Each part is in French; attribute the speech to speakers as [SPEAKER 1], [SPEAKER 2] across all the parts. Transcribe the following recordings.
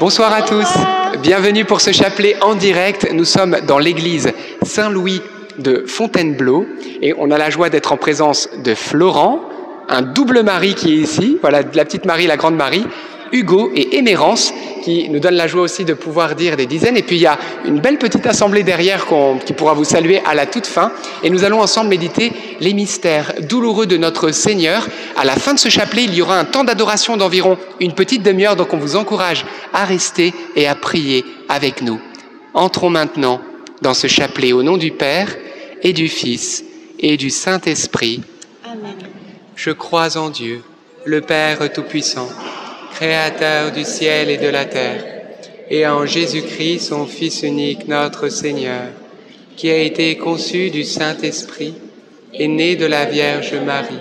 [SPEAKER 1] Bonsoir à tous, bienvenue pour ce chapelet en direct. Nous sommes dans l'église Saint-Louis de Fontainebleau et on a la joie d'être en présence de Florent, un double Marie qui est ici, voilà la petite Marie, la grande Marie, Hugo et Émérance qui nous donne la joie aussi de pouvoir dire des dizaines. Et puis il y a une belle petite assemblée derrière qui pourra vous saluer à la toute fin. Et nous allons ensemble méditer les mystères douloureux de notre Seigneur. À la fin de ce chapelet, il y aura un temps d'adoration d'environ une petite demi-heure. Donc on vous encourage à rester et à prier avec nous. Entrons maintenant dans ce chapelet au nom du Père et du Fils et du Saint-Esprit. Amen. Je crois en Dieu, le Père Tout-Puissant Créateur du ciel et de la terre, et en Jésus-Christ, son Fils unique, notre Seigneur, qui a été conçu du Saint-Esprit, est né de la Vierge Marie,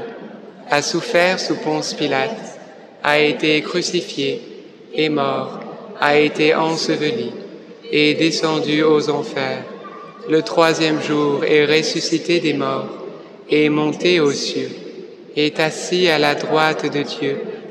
[SPEAKER 1] a souffert sous Ponce Pilate, a été crucifié, est mort, a été enseveli, et descendu aux enfers. Le troisième jour est ressuscité des morts, et est monté aux cieux, est assis à la droite de Dieu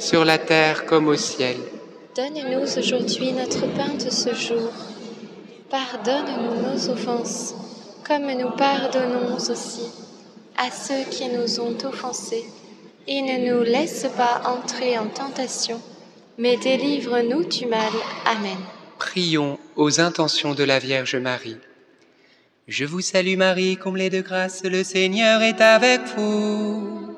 [SPEAKER 1] sur la terre comme au ciel.
[SPEAKER 2] Donne-nous aujourd'hui notre pain de ce jour. Pardonne-nous nos offenses, comme nous pardonnons aussi à ceux qui nous ont offensés. Et ne nous laisse pas entrer en tentation, mais délivre-nous du mal. Amen.
[SPEAKER 1] Prions aux intentions de la Vierge Marie. Je vous salue Marie, comblée de grâce, le Seigneur est avec vous.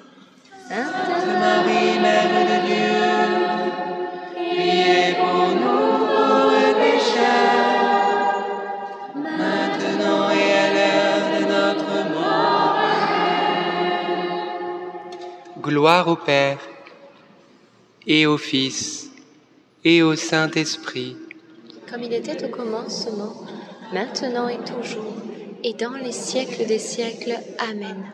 [SPEAKER 2] Sainte Marie, Mère de Dieu, priez pour nous pauvres pécheurs, maintenant et à l'heure de notre mort.
[SPEAKER 1] Gloire au Père et au Fils et au Saint-Esprit.
[SPEAKER 2] Comme il était au commencement, maintenant et toujours, et dans les siècles des siècles. Amen.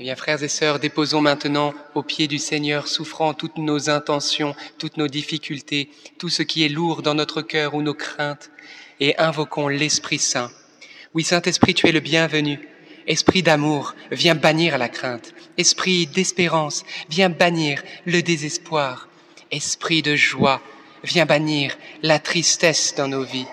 [SPEAKER 1] Eh bien, frères et sœurs, déposons maintenant au pied du Seigneur, souffrant toutes nos intentions, toutes nos difficultés, tout ce qui est lourd dans notre cœur ou nos craintes, et invoquons l'Esprit Saint. Oui, Saint-Esprit, tu es le bienvenu. Esprit d'amour, viens bannir la crainte. Esprit d'espérance, viens bannir le désespoir. Esprit de joie, viens bannir la tristesse dans nos vies.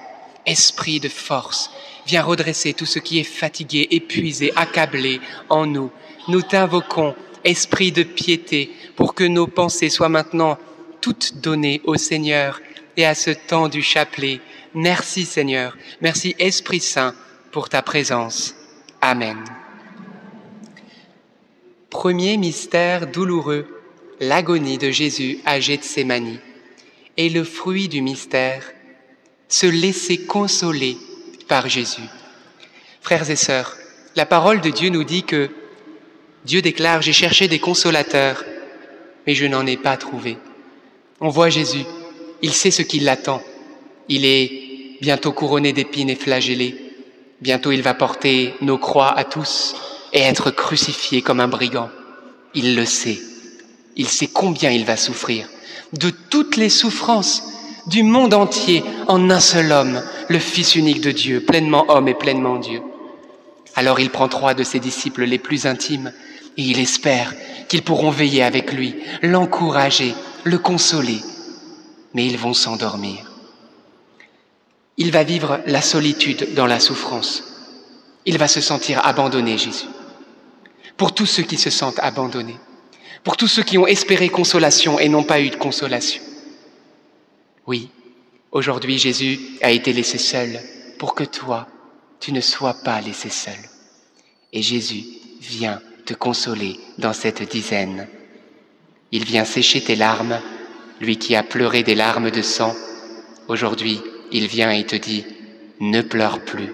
[SPEAKER 1] Esprit de force, viens redresser tout ce qui est fatigué, épuisé, accablé en nous nous t'invoquons, Esprit de piété, pour que nos pensées soient maintenant toutes données au Seigneur et à ce temps du chapelet. Merci Seigneur, merci Esprit Saint pour ta présence. Amen. Premier mystère douloureux, l'agonie de Jésus à Gethsemane. Et le fruit du mystère, se laisser consoler par Jésus. Frères et sœurs, la parole de Dieu nous dit que Dieu déclare, j'ai cherché des consolateurs, mais je n'en ai pas trouvé. On voit Jésus, il sait ce qui l'attend. Il est bientôt couronné d'épines et flagellé. Bientôt il va porter nos croix à tous et être crucifié comme un brigand. Il le sait. Il sait combien il va souffrir. De toutes les souffrances du monde entier en un seul homme, le Fils unique de Dieu, pleinement homme et pleinement Dieu. Alors il prend trois de ses disciples les plus intimes et il espère qu'ils pourront veiller avec lui, l'encourager, le consoler. Mais ils vont s'endormir. Il va vivre la solitude dans la souffrance. Il va se sentir abandonné, Jésus. Pour tous ceux qui se sentent abandonnés, pour tous ceux qui ont espéré consolation et n'ont pas eu de consolation. Oui, aujourd'hui Jésus a été laissé seul pour que toi, tu ne sois pas laissé seul. Et Jésus vient te consoler dans cette dizaine. Il vient sécher tes larmes, lui qui a pleuré des larmes de sang. Aujourd'hui, il vient et te dit, ne pleure plus,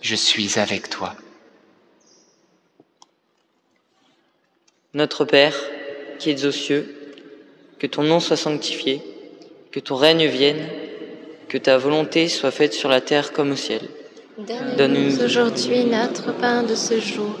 [SPEAKER 1] je suis avec toi.
[SPEAKER 3] Notre Père, qui es aux cieux, que ton nom soit sanctifié, que ton règne vienne, que ta volonté soit faite sur la terre comme au ciel.
[SPEAKER 2] Donne-nous aujourd'hui notre pain de ce jour.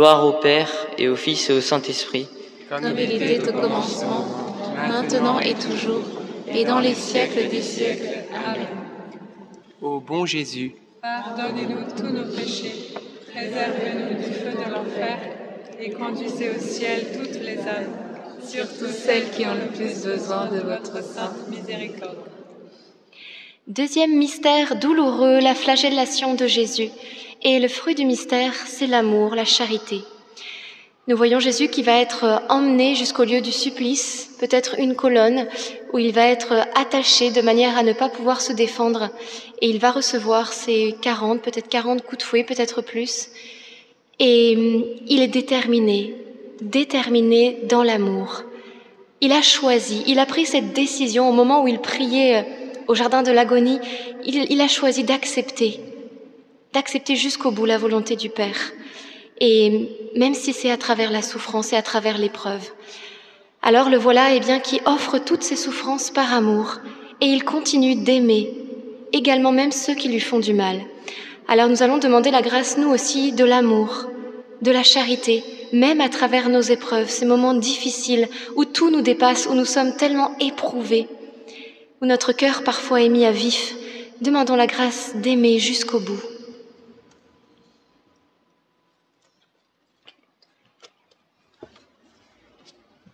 [SPEAKER 3] Gloire au Père et au Fils et au Saint-Esprit.
[SPEAKER 2] Comme il était au commencement, maintenant et toujours, et dans les siècles des siècles. Amen.
[SPEAKER 1] Ô bon Jésus,
[SPEAKER 4] Pardonnez-nous tous nos péchés, préservez-nous du feu de l'enfer et conduisez au ciel toutes les âmes, surtout celles qui ont le plus besoin de votre sainte miséricorde.
[SPEAKER 2] Deuxième mystère douloureux, la flagellation de Jésus. Et le fruit du mystère, c'est l'amour, la charité. Nous voyons Jésus qui va être emmené jusqu'au lieu du supplice, peut-être une colonne, où il va être attaché de manière à ne pas pouvoir se défendre, et il va recevoir ses 40, peut-être 40 coups de fouet, peut-être plus. Et hum, il est déterminé, déterminé dans l'amour. Il a choisi, il a pris cette décision au moment où il priait au jardin de l'agonie, il, il a choisi d'accepter, d'accepter jusqu'au bout la volonté du Père. Et même si c'est à travers la souffrance et à travers l'épreuve. Alors le voilà, eh bien, qui offre toutes ses souffrances par amour, et il continue d'aimer, également même ceux qui lui font du mal. Alors nous allons demander la grâce, nous aussi, de l'amour, de la charité, même à travers nos épreuves, ces moments difficiles où tout nous dépasse, où nous sommes tellement éprouvés, où notre cœur parfois est mis à vif. Demandons la grâce d'aimer jusqu'au bout.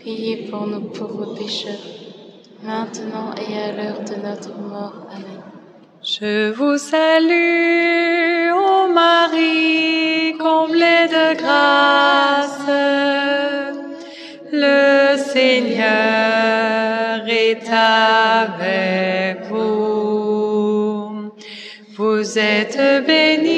[SPEAKER 5] priez pour nous pauvres pécheurs, maintenant et à l'heure de notre mort. Amen.
[SPEAKER 4] Je vous salue, ô Marie, comblée de grâce. Le Seigneur est avec vous. Vous êtes bénie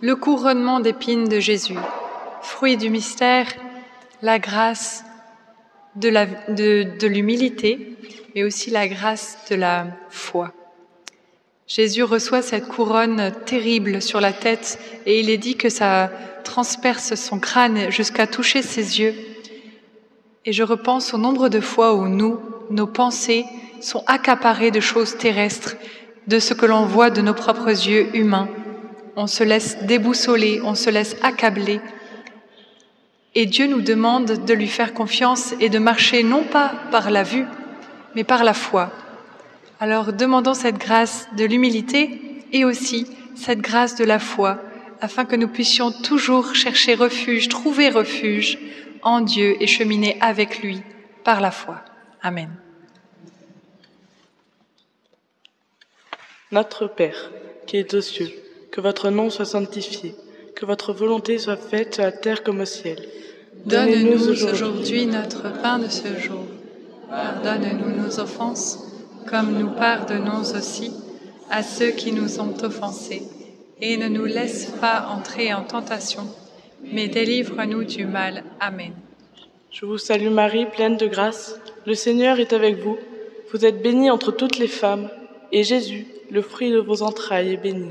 [SPEAKER 4] le couronnement d'épines de Jésus. Fruit du mystère, la grâce de l'humilité, mais aussi la grâce de la foi. Jésus reçoit cette couronne terrible sur la tête et il est dit que ça transperce son crâne jusqu'à toucher ses yeux. Et je repense au nombre de fois où nous, nos pensées, sont accaparées de choses terrestres, de ce que l'on voit de nos propres yeux humains. On se laisse déboussoler, on se laisse accabler. Et Dieu nous demande de lui faire confiance et de marcher non pas par la vue, mais par la foi. Alors demandons cette grâce de l'humilité et aussi cette grâce de la foi, afin que nous puissions toujours chercher refuge, trouver refuge en Dieu et cheminer avec lui par la foi. Amen.
[SPEAKER 6] Notre Père, qui es aux cieux, que votre nom soit sanctifié, que votre volonté soit faite sur la terre comme au ciel.
[SPEAKER 4] Donne-nous aujourd'hui notre pain de ce jour. Pardonne-nous nos offenses, comme nous pardonnons aussi à ceux qui nous ont offensés. Et ne nous laisse pas entrer en tentation, mais délivre-nous du mal. Amen.
[SPEAKER 6] Je vous salue Marie, pleine de grâce. Le Seigneur est avec vous. Vous êtes bénie entre toutes les femmes, et Jésus, le fruit de vos entrailles, est béni.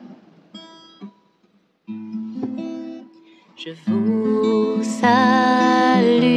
[SPEAKER 5] Je vous salue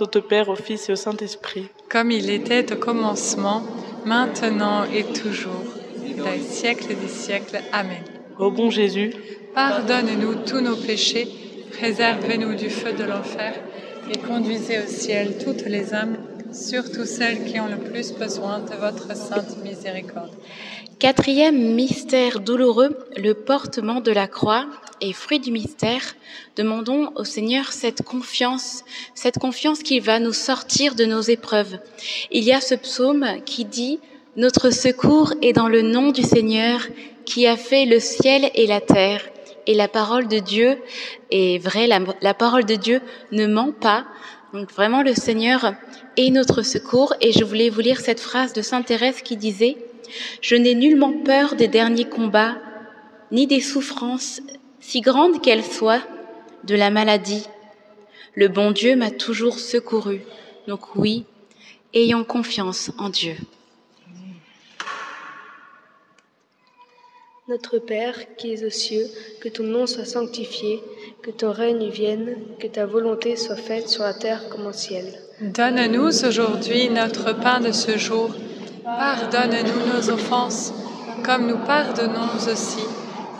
[SPEAKER 6] Au Père, au Fils et au Saint-Esprit.
[SPEAKER 4] Comme il était au commencement, maintenant et toujours, dans les siècles des siècles. Amen.
[SPEAKER 6] Ô bon Jésus,
[SPEAKER 4] Pardonne-nous tous nos péchés, préservez-nous du feu de l'enfer et conduisez au ciel toutes les âmes, surtout celles qui ont le plus besoin de votre sainte miséricorde.
[SPEAKER 5] Quatrième mystère douloureux, le portement de la croix. Et fruit du mystère, demandons au Seigneur cette confiance, cette confiance qui va nous sortir de nos épreuves. Il y a ce psaume qui dit Notre secours est dans le nom du Seigneur qui a fait le ciel et la terre. Et la parole de Dieu est vraie, la, la parole de Dieu ne ment pas. Donc vraiment le Seigneur est notre secours. Et je voulais vous lire cette phrase de Sainte Thérèse qui disait je n'ai nullement peur des derniers combats, ni des souffrances, si grandes qu'elles soient, de la maladie. Le bon Dieu m'a toujours secouru. Donc oui, ayons confiance en Dieu.
[SPEAKER 7] Notre Père qui es aux cieux, que ton nom soit sanctifié, que ton règne vienne, que ta volonté soit faite sur la terre comme au ciel.
[SPEAKER 4] Donne-nous aujourd'hui notre pain de ce jour. Pardonne-nous nos offenses, comme nous pardonnons aussi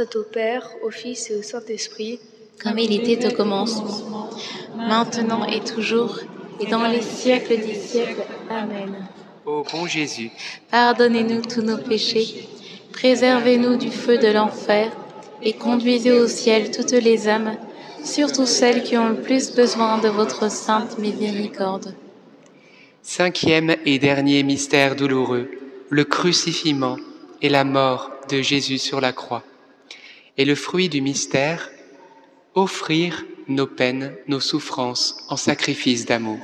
[SPEAKER 7] Au Père, au Fils et au Saint-Esprit.
[SPEAKER 5] comme il était au commencement, maintenant et toujours, et dans les siècles des siècles. Amen.
[SPEAKER 1] Ô bon Jésus,
[SPEAKER 5] Pardonnez-nous tous nos péchés, préservez-nous du feu de l'enfer, et conduisez au ciel toutes les âmes, surtout celles qui ont le plus besoin de votre sainte miséricorde.
[SPEAKER 1] cinquième et dernier mystère douloureux, le crucifixion et la mort de Jésus sur la croix. Et le fruit du mystère, offrir nos peines, nos souffrances en sacrifice d'amour.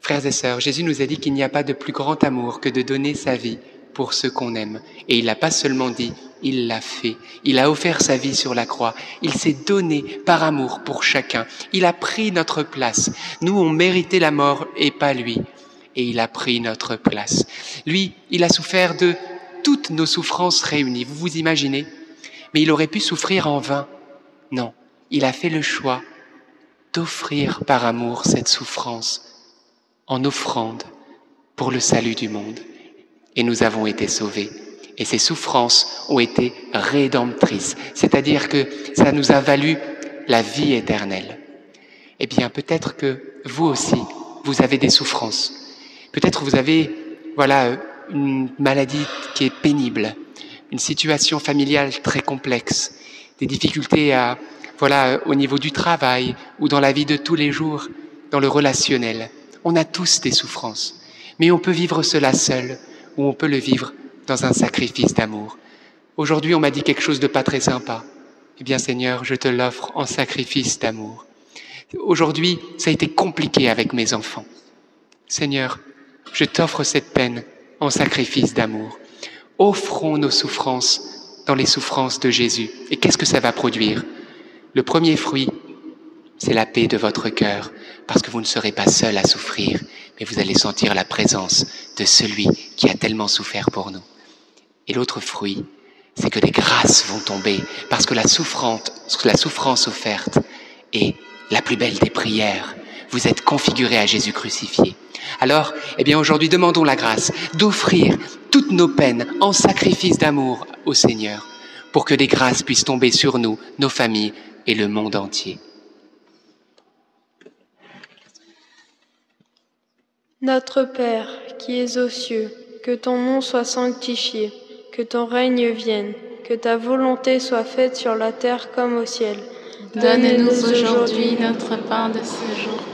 [SPEAKER 1] Frères et sœurs, Jésus nous a dit qu'il n'y a pas de plus grand amour que de donner sa vie pour ceux qu'on aime. Et il n'a pas seulement dit, il l'a fait. Il a offert sa vie sur la croix. Il s'est donné par amour pour chacun. Il a pris notre place. Nous, on méritait la mort et pas lui. Et il a pris notre place. Lui, il a souffert de toutes nos souffrances réunies. Vous vous imaginez? Mais il aurait pu souffrir en vain. Non, il a fait le choix d'offrir par amour cette souffrance en offrande pour le salut du monde. Et nous avons été sauvés. Et ces souffrances ont été rédemptrices, c'est-à-dire que ça nous a valu la vie éternelle. Eh bien, peut-être que vous aussi, vous avez des souffrances. Peut-être vous avez, voilà, une maladie qui est pénible, une situation familiale très complexe, des difficultés à, voilà, au niveau du travail ou dans la vie de tous les jours, dans le relationnel. On a tous des souffrances, mais on peut vivre cela seul ou on peut le vivre dans un sacrifice d'amour. Aujourd'hui, on m'a dit quelque chose de pas très sympa. Eh bien, Seigneur, je te l'offre en sacrifice d'amour. Aujourd'hui, ça a été compliqué avec mes enfants. Seigneur, je t'offre cette peine en sacrifice d'amour. Offrons nos souffrances dans les souffrances de Jésus. Et qu'est-ce que ça va produire? Le premier fruit, c'est la paix de votre cœur, parce que vous ne serez pas seul à souffrir, mais vous allez sentir la présence de celui qui a tellement souffert pour nous. Et l'autre fruit, c'est que des grâces vont tomber, parce que la souffrance, la souffrance offerte est la plus belle des prières. Vous êtes configuré à Jésus crucifié. Alors, eh bien, aujourd'hui, demandons la grâce d'offrir toutes nos peines en sacrifice d'amour au Seigneur, pour que des grâces puissent tomber sur nous, nos familles et le monde entier.
[SPEAKER 8] Notre Père, qui es aux cieux, que ton nom soit sanctifié, que ton règne vienne, que ta volonté soit faite sur la terre comme au ciel.
[SPEAKER 5] Donne-nous aujourd'hui notre pain de ce jour.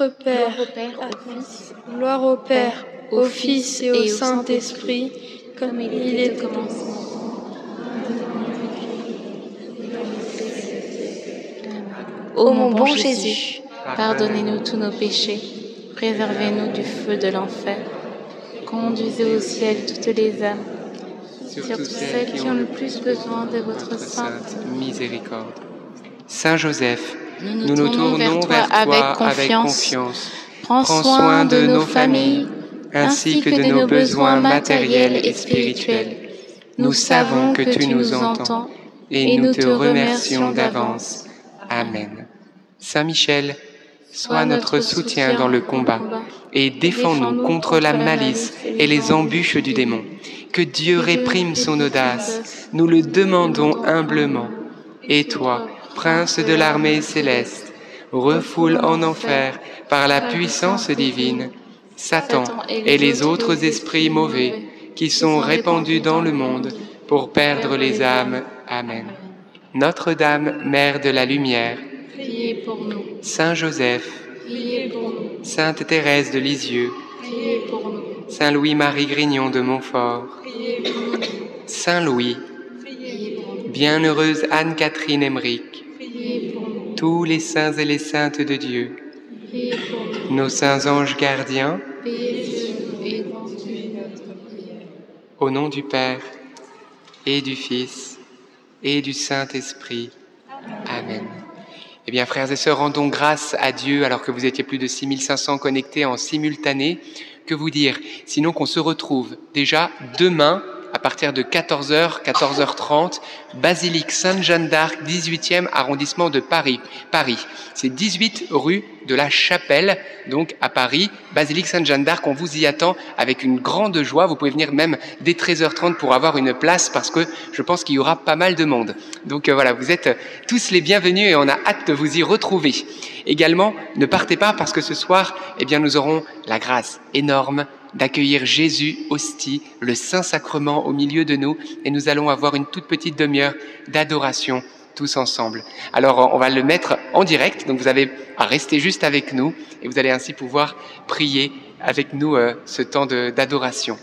[SPEAKER 9] Notre
[SPEAKER 8] Père,
[SPEAKER 5] Gloire au Père, au Fils,
[SPEAKER 8] gloire au Père,
[SPEAKER 5] au
[SPEAKER 8] Fils et au Saint-Esprit, comme il est
[SPEAKER 5] au commencement. Ô mon bon Jésus, pardonnez-nous tous nos péchés, préservez-nous du feu de l'enfer, conduisez au ciel toutes les âmes, surtout celles qui ont le plus besoin de votre sainte.
[SPEAKER 1] miséricorde. Saint Joseph,
[SPEAKER 5] Nous
[SPEAKER 1] nous nous tournons vers toi avec confiance.
[SPEAKER 5] Prends soin de nos familles,
[SPEAKER 1] ainsi que de nos besoins matériels et spirituels. Nous savons que tu nous entends et nous te remercions d'avance. Amen. Saint Michel, Sois notre soutien dans le combat et défends-nous contre la malice et les embûches du démon. Que Dieu réprime son audace, nous le demandons humblement. Et toi, prince de l'armée céleste, refoule en enfer par la puissance divine Satan et les autres esprits mauvais qui sont répandus dans le monde pour perdre les âmes. Amen. Notre-Dame, Mère de la Lumière,
[SPEAKER 5] Priez pour nous.
[SPEAKER 1] Saint Joseph,
[SPEAKER 5] Priez pour nous.
[SPEAKER 1] Sainte Thérèse de Lisieux,
[SPEAKER 5] Priez pour nous.
[SPEAKER 1] Saint Louis-Marie Grignon de Montfort,
[SPEAKER 5] Priez pour nous.
[SPEAKER 1] Saint Louis,
[SPEAKER 5] Priez pour nous.
[SPEAKER 1] Bienheureuse Anne-Catherine Emmerich. Tous les saints et les saintes de Dieu, nos saints anges gardiens, au nom du Père et du Fils et du Saint-Esprit. Amen. Eh bien, frères et sœurs, rendons grâce à Dieu alors que vous étiez plus de 6500 connectés en simultané. Que vous dire? Sinon qu'on se retrouve déjà demain à partir de 14h, 14h30, basilique Sainte-Jeanne d'Arc, 18e arrondissement de Paris. Paris. C'est 18 rue de la Chapelle, donc à Paris, basilique Sainte-Jeanne d'Arc. On vous y attend avec une grande joie. Vous pouvez venir même dès 13h30 pour avoir une place parce que je pense qu'il y aura pas mal de monde. Donc euh, voilà, vous êtes tous les bienvenus et on a hâte de vous y retrouver. Également, ne partez pas parce que ce soir, eh bien, nous aurons la grâce énorme d'accueillir Jésus, hostie, le Saint-Sacrement au milieu de nous, et nous allons avoir une toute petite demi-heure d'adoration tous ensemble. Alors on va le mettre en direct, donc vous avez à rester juste avec nous, et vous allez ainsi pouvoir prier avec nous euh, ce temps d'adoration.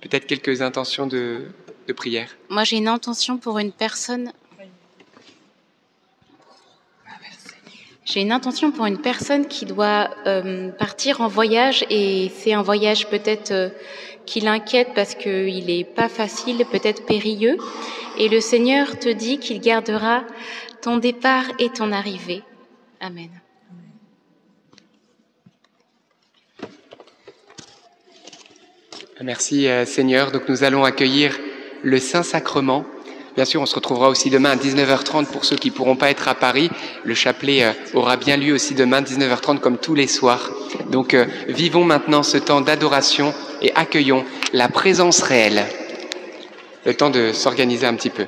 [SPEAKER 1] Peut-être quelques intentions de, de prière.
[SPEAKER 5] Moi, j'ai une intention pour une personne. J'ai une intention pour une personne qui doit euh, partir en voyage et c'est un voyage peut-être euh, qui l'inquiète parce qu'il n'est pas facile, peut-être périlleux. Et le Seigneur te dit qu'il gardera ton départ et ton arrivée. Amen.
[SPEAKER 1] Merci euh, Seigneur. Donc nous allons accueillir le Saint-Sacrement. Bien sûr, on se retrouvera aussi demain à 19h30 pour ceux qui pourront pas être à Paris. Le chapelet euh, aura bien lieu aussi demain 19h30 comme tous les soirs. Donc euh, vivons maintenant ce temps d'adoration et accueillons la présence réelle. Le temps de s'organiser un petit peu.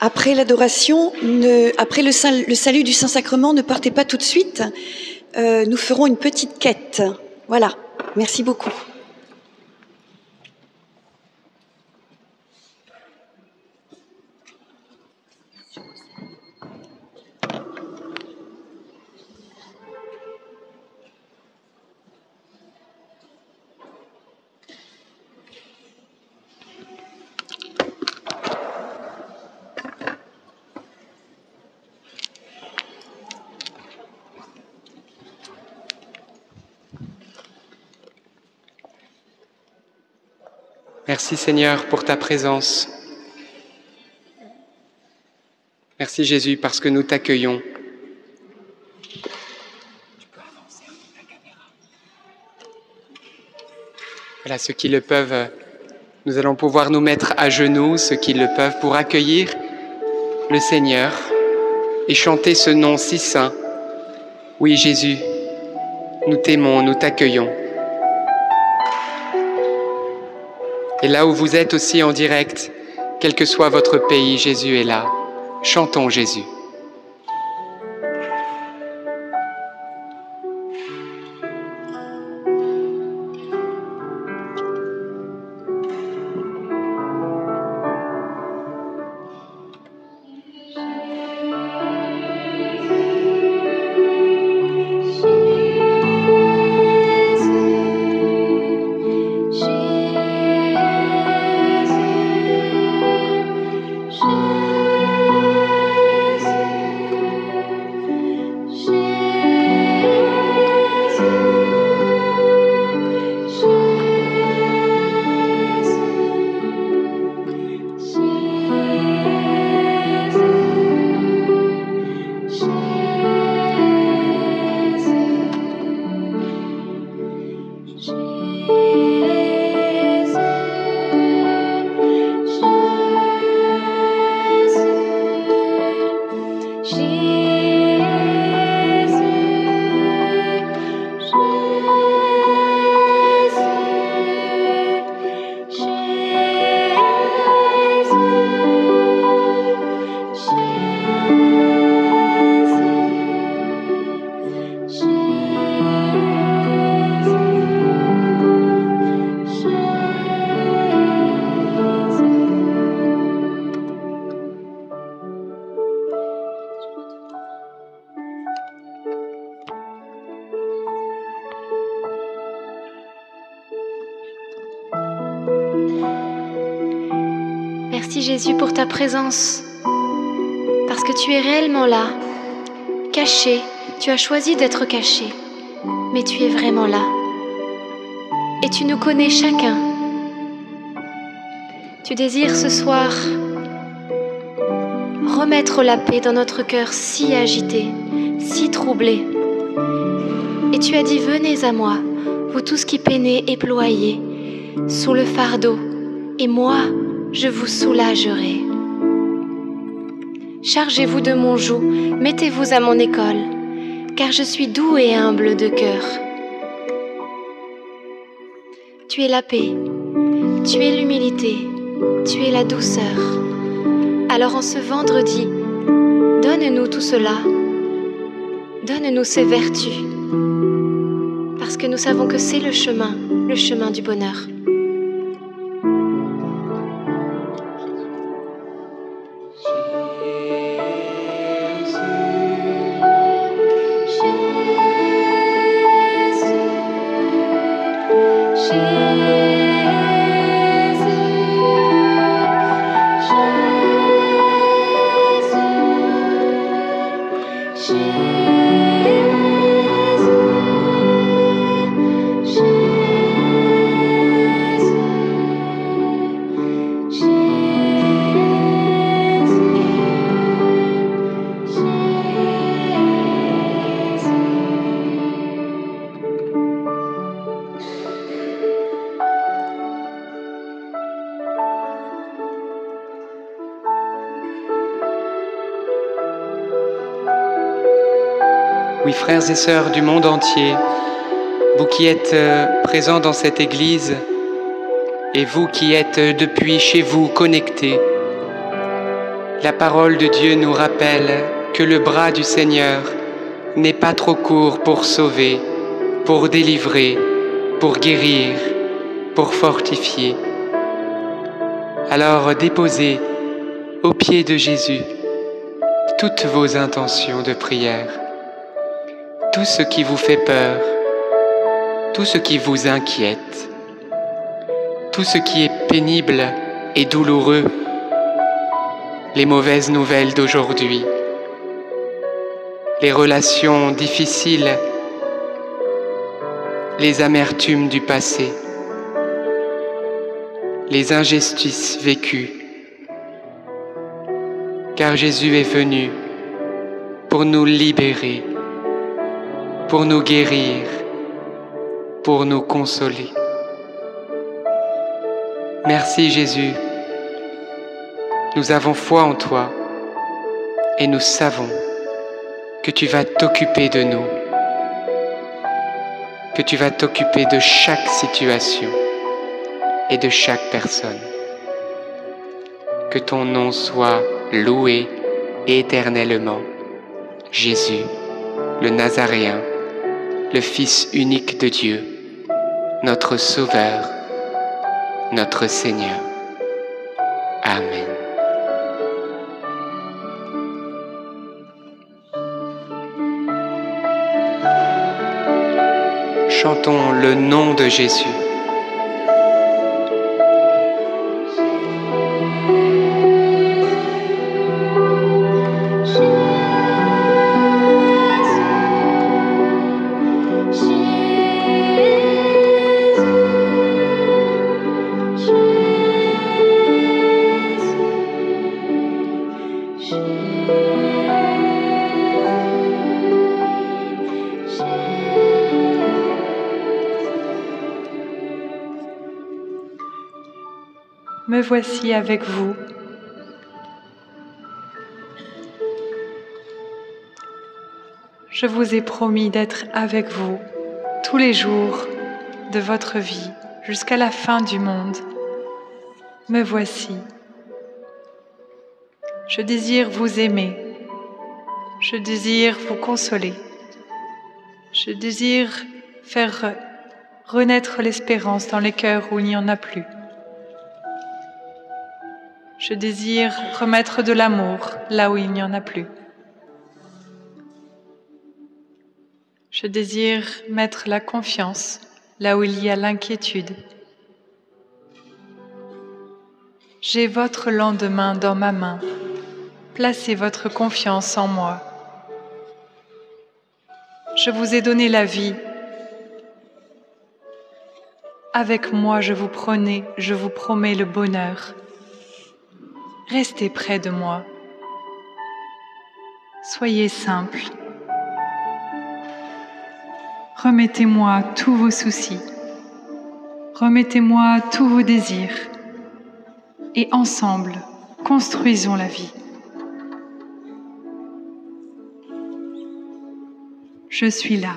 [SPEAKER 10] Après l'adoration, ne- après le salut du Saint-Sacrement, ne partez pas tout de suite. Euh, nous ferons une petite quête. Voilà. Merci beaucoup.
[SPEAKER 1] Merci Seigneur pour ta présence. Merci Jésus parce que nous t'accueillons. Voilà, ceux qui le peuvent, nous allons pouvoir nous mettre à genoux, ceux qui le peuvent, pour accueillir le Seigneur et chanter ce nom si saint. Oui Jésus, nous t'aimons, nous t'accueillons. Et là où vous êtes aussi en direct, quel que soit votre pays, Jésus est là. Chantons Jésus.
[SPEAKER 2] Parce que tu es réellement là, caché. Tu as choisi d'être caché, mais tu es vraiment là. Et tu nous connais chacun. Tu désires ce soir remettre la paix dans notre cœur si agité, si troublé. Et tu as dit, venez à moi, vous tous qui peinez et ployez, sous le fardeau, et moi, je vous soulagerai. Chargez-vous de mon joug, mettez-vous à mon école, car je suis doux et humble de cœur. Tu es la paix, tu es l'humilité, tu es la douceur. Alors en ce vendredi, donne-nous tout cela, donne-nous ces vertus, parce que nous savons que c'est le chemin, le chemin du bonheur.
[SPEAKER 1] Et sœurs du monde entier, vous qui êtes euh, présents dans cette Église et vous qui êtes euh, depuis chez vous connectés, la parole de Dieu nous rappelle que le bras du Seigneur n'est pas trop court pour sauver, pour délivrer, pour guérir, pour fortifier. Alors déposez au pied de Jésus toutes vos intentions de prière, tout ce qui vous fait peur, tout ce qui vous inquiète, tout ce qui est pénible et douloureux, les mauvaises nouvelles d'aujourd'hui, les relations difficiles, les amertumes du passé, les injustices vécues. Car Jésus est venu pour nous libérer, pour nous guérir, pour nous consoler. Merci Jésus. Nous avons foi en toi et nous savons que tu vas t'occuper de nous, que tu vas t'occuper de chaque situation et de chaque personne. Que ton nom soit loué éternellement. Jésus, le Nazaréen, le Fils unique de Dieu, notre Sauveur, notre Seigneur. Amen. Chantons le nom de Jésus.
[SPEAKER 4] Voici avec vous. Je vous ai promis d'être avec vous tous les jours de votre vie jusqu'à la fin du monde. Me voici. Je désire vous aimer. Je désire vous consoler. Je désire faire renaître l'espérance dans les cœurs où il n'y en a plus. Je désire remettre de l'amour là où il n'y en a plus. Je désire mettre la confiance là où il y a l'inquiétude.
[SPEAKER 11] J'ai votre lendemain dans ma main. Placez votre confiance en moi. Je vous ai donné la vie. Avec moi, je vous prenais, je vous promets le bonheur. Restez près de moi. Soyez simple. Remettez-moi tous vos soucis. Remettez-moi tous vos désirs. Et ensemble, construisons la vie. Je suis là.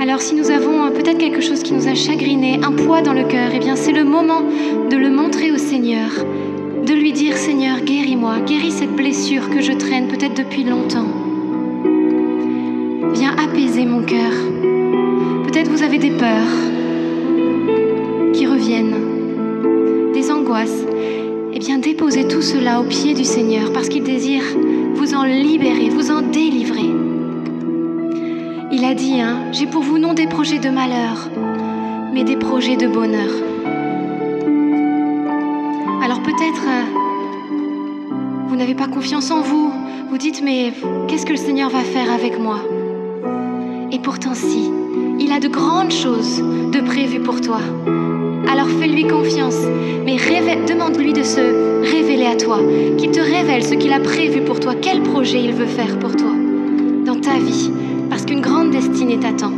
[SPEAKER 2] Alors si nous avons euh, peut-être quelque chose qui nous a chagriné, un poids dans le cœur, eh bien c'est le moment de le montrer au
[SPEAKER 1] Seigneur,
[SPEAKER 2] de lui dire Seigneur, guéris-moi, guéris cette blessure que je traîne peut-être depuis longtemps. Viens apaiser mon cœur. Peut-être vous avez des peurs qui reviennent, des angoisses. Eh bien déposez tout cela aux pieds du Seigneur parce qu'il désire vous en libérer, vous en délivrer. Il a dit, hein, j'ai pour vous non des projets de malheur, mais des projets de bonheur. Alors peut-être euh, vous n'avez pas confiance en vous, vous dites, mais qu'est-ce que le Seigneur va faire avec moi? Et pourtant si, il a de grandes choses de prévues pour toi. Alors fais-lui confiance, mais demande-lui de se révélé à toi, qu'il te révèle ce qu'il a prévu pour toi, quel projet il veut faire pour toi dans ta vie, parce qu'une grande destinée t'attend.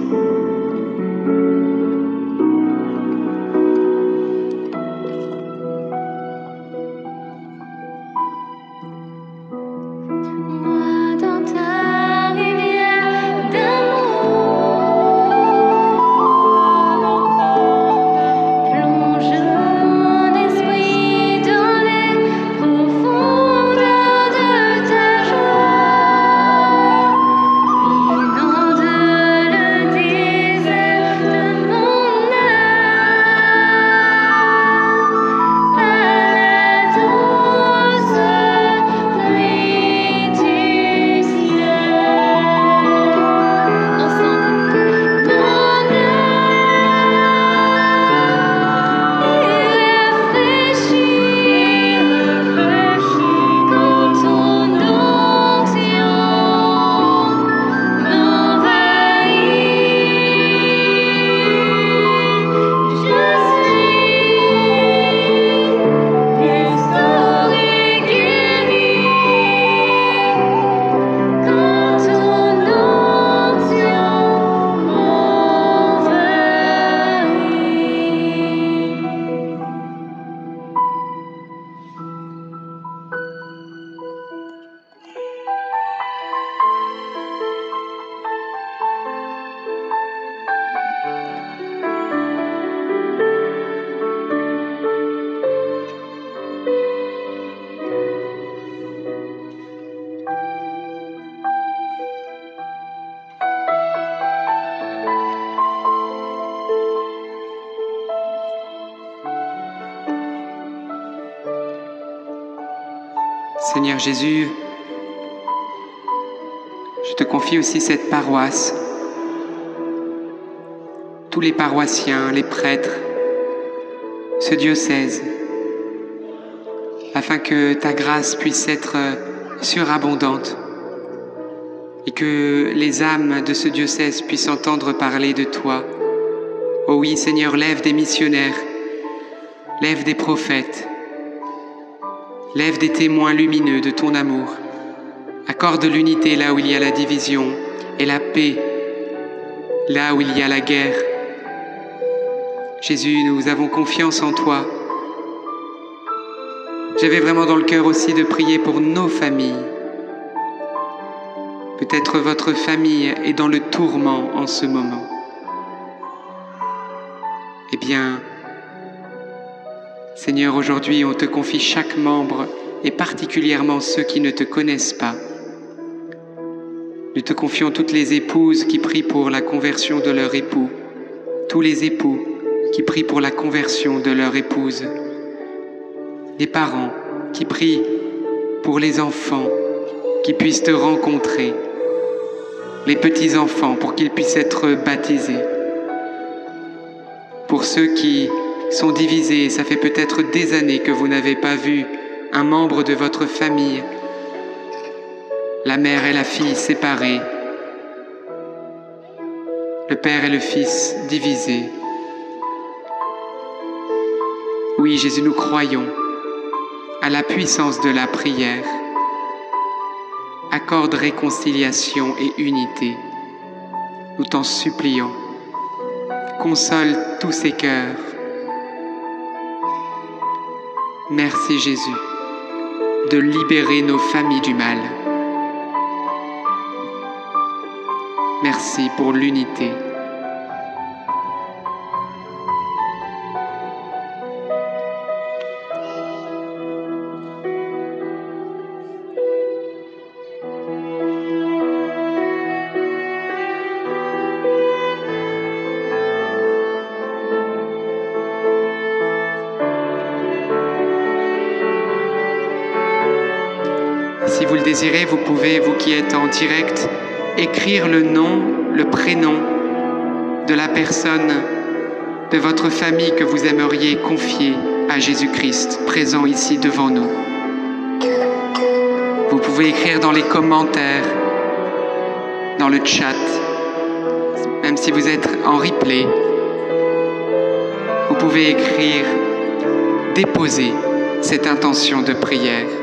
[SPEAKER 1] Jésus, je te confie aussi cette paroisse, tous les paroissiens, les prêtres, ce diocèse, afin que ta grâce puisse être surabondante et que les âmes de ce diocèse puissent entendre parler de toi. Oh oui, Seigneur, lève des missionnaires, lève des prophètes, lève des témoins lumineux de ton amour. Accorde l'unité là où il y a la division et la paix là où il y a la guerre. Jésus, nous avons confiance en toi. J'avais vraiment dans le cœur aussi de prier pour nos familles. Peut-être votre famille est dans le tourment en ce moment. Eh bien, Seigneur, aujourd'hui on te confie chaque membre et particulièrement ceux qui ne te connaissent pas. Nous te confions toutes les épouses qui prient pour la conversion de leur époux, tous les époux qui prient pour la conversion de leur épouse, les parents qui prient pour les enfants qui puissent te rencontrer, les petits-enfants pour qu'ils puissent être baptisés, pour ceux qui sont divisés, ça fait peut-être des années que vous n'avez pas vu un membre de votre famille, la mère et la fille séparées, le père et le fils divisés. Oui, Jésus, nous croyons à la puissance de la prière. Accorde réconciliation et unité. Nous t'en supplions. Console tous ces cœurs. Merci Jésus de libérer nos familles du mal. Merci pour l'unité. Si vous le désirez, vous pouvez, vous qui êtes en direct, écrire le nom, le prénom de la personne de votre famille que vous aimeriez confier à Jésus-Christ, présent ici devant nous. Vous pouvez écrire dans les commentaires, dans le chat, même si vous êtes en replay. Vous pouvez écrire, déposer cette intention de prière.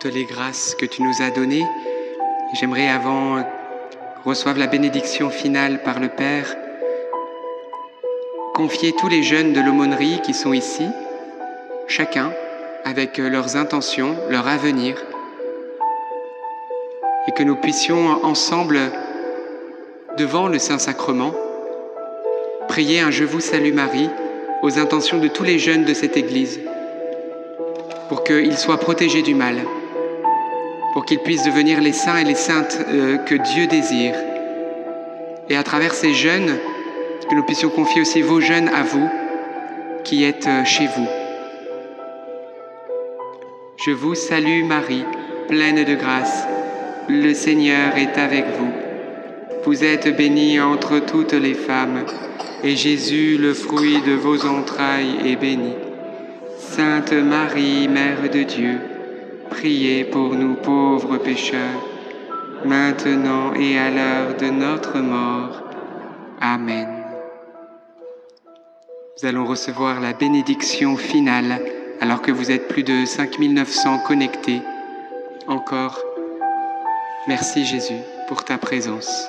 [SPEAKER 1] Toutes les grâces que tu nous as données. J'aimerais avant qu'on reçoive la bénédiction finale par le Père, confier tous les jeunes de l'aumônerie qui sont ici, chacun avec leurs intentions, leur avenir, et que nous puissions ensemble, devant le Saint-Sacrement, prier un Je vous salue Marie aux intentions de tous les jeunes de cette Église, pour qu'ils soient protégés du mal, pour qu'ils puissent devenir les saints et les saintes euh, que Dieu désire. Et à travers ces jeunes, que nous puissions confier aussi vos jeunes à vous, qui êtes euh, chez vous. Je vous salue Marie, pleine de grâce. Le Seigneur est avec vous. Vous êtes bénie entre toutes les femmes, et Jésus, le fruit de vos entrailles, est béni. Sainte Marie, Mère de Dieu, priez pour nous pauvres pécheurs, maintenant et à l'heure de notre mort. Amen. Nous allons recevoir la bénédiction finale alors que vous êtes plus de 5900 connectés. Encore, merci Jésus pour ta présence.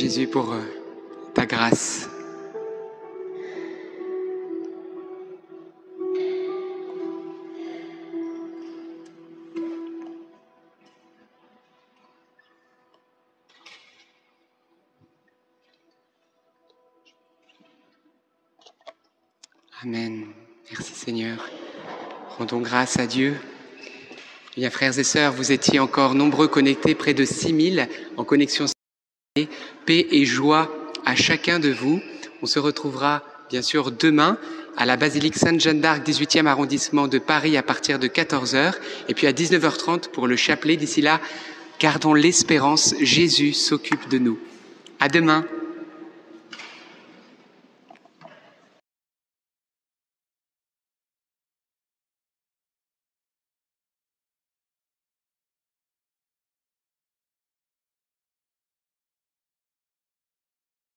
[SPEAKER 1] Jésus pour euh, ta grâce. Amen. Merci Seigneur. Rendons grâce à Dieu. Bien, frères et sœurs, vous étiez encore nombreux connectés, près de 6000 en connexion paix et joie à chacun de vous. On se retrouvera bien sûr demain à la basilique Sainte-Jeanne d'Arc, 18e arrondissement de Paris à partir de 14h et puis à 19h30 pour le chapelet. D'ici là, gardons l'espérance, Jésus s'occupe de nous. À demain.